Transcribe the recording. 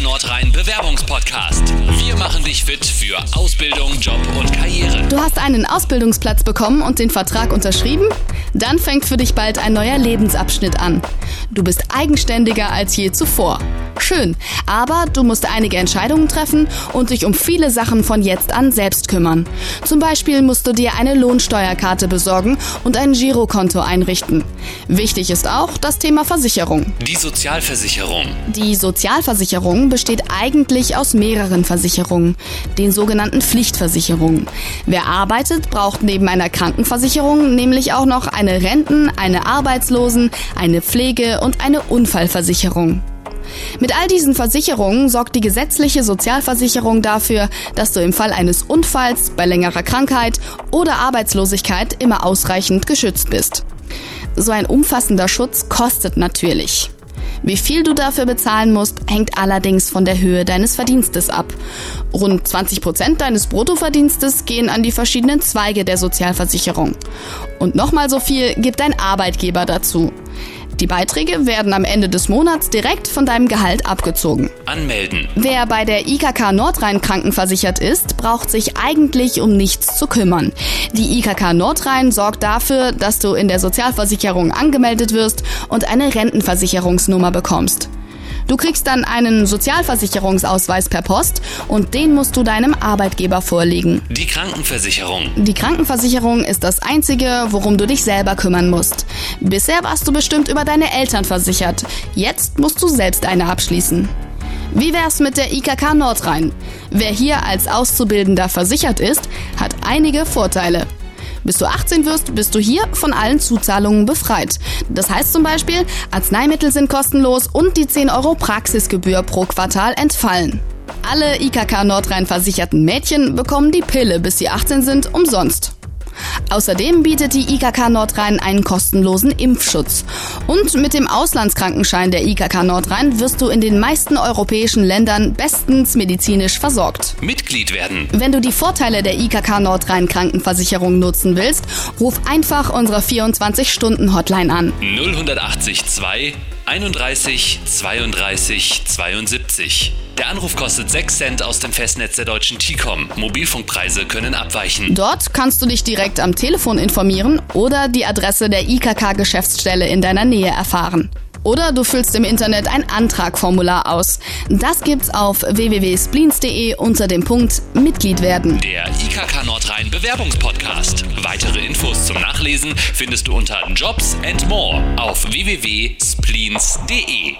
Nordrhein Bewerbungspodcast. Wir machen dich fit für Ausbildung, Job und Karriere. Du hast einen Ausbildungsplatz bekommen und den Vertrag unterschrieben? Dann fängt für dich bald ein neuer Lebensabschnitt an. Du bist eigenständiger als je zuvor. Schön, aber du musst einige Entscheidungen treffen und dich um viele Sachen von jetzt an selbst kümmern. Zum Beispiel musst du dir eine Lohnsteuerkarte besorgen und ein Girokonto einrichten. Wichtig ist auch das Thema Versicherung. Die Sozialversicherung. Die Sozialversicherung besteht eigentlich aus mehreren Versicherungen, den sogenannten Pflichtversicherungen. Wer arbeitet, braucht neben einer Krankenversicherung nämlich auch noch eine Renten-, eine Arbeitslosen-, eine Pflege- und eine Unfallversicherung. Mit all diesen Versicherungen sorgt die gesetzliche Sozialversicherung dafür, dass du im Fall eines Unfalls, bei längerer Krankheit oder Arbeitslosigkeit immer ausreichend geschützt bist. So ein umfassender Schutz kostet natürlich. Wie viel du dafür bezahlen musst, hängt allerdings von der Höhe deines Verdienstes ab. Rund 20 Prozent deines Bruttoverdienstes gehen an die verschiedenen Zweige der Sozialversicherung. Und nochmal so viel gibt dein Arbeitgeber dazu. Die Beiträge werden am Ende des Monats direkt von deinem Gehalt abgezogen. Anmelden. Wer bei der IKK Nordrhein krankenversichert ist, braucht sich eigentlich um nichts zu kümmern. Die IKK Nordrhein sorgt dafür, dass du in der Sozialversicherung angemeldet wirst und eine Rentenversicherungsnummer bekommst. Du kriegst dann einen Sozialversicherungsausweis per Post und den musst du deinem Arbeitgeber vorlegen. Die Krankenversicherung. Die Krankenversicherung ist das Einzige, worum du dich selber kümmern musst. Bisher warst du bestimmt über deine Eltern versichert. Jetzt musst du selbst eine abschließen. Wie wär's mit der IKK Nordrhein? Wer hier als Auszubildender versichert ist, hat einige Vorteile. Bis du 18 wirst, bist du hier von allen Zuzahlungen befreit. Das heißt zum Beispiel, Arzneimittel sind kostenlos und die 10 Euro Praxisgebühr pro Quartal entfallen. Alle IKK Nordrhein versicherten Mädchen bekommen die Pille, bis sie 18 sind, umsonst. Außerdem bietet die IKK Nordrhein einen kostenlosen Impfschutz. Und mit dem Auslandskrankenschein der IKK Nordrhein wirst du in den meisten europäischen Ländern bestens medizinisch versorgt. Mitglied werden. Wenn du die Vorteile der IKK Nordrhein Krankenversicherung nutzen willst, ruf einfach unsere 24-Stunden-Hotline an. 0180 2 31 32 72. Der Anruf kostet 6 Cent aus dem Festnetz der Deutschen T-Com. Mobilfunkpreise können abweichen. Dort kannst du dich direkt am Telefon informieren oder die Adresse der IKK-Geschäftsstelle in deiner Nähe erfahren. Oder du füllst im Internet ein Antragformular aus. Das gibt's auf www.spleens.de unter dem Punkt Mitglied werden. Der IKK Nordrhein Bewerbungspodcast. Weitere Infos zum Nachlesen findest du unter Jobs and More auf www.spleens.de.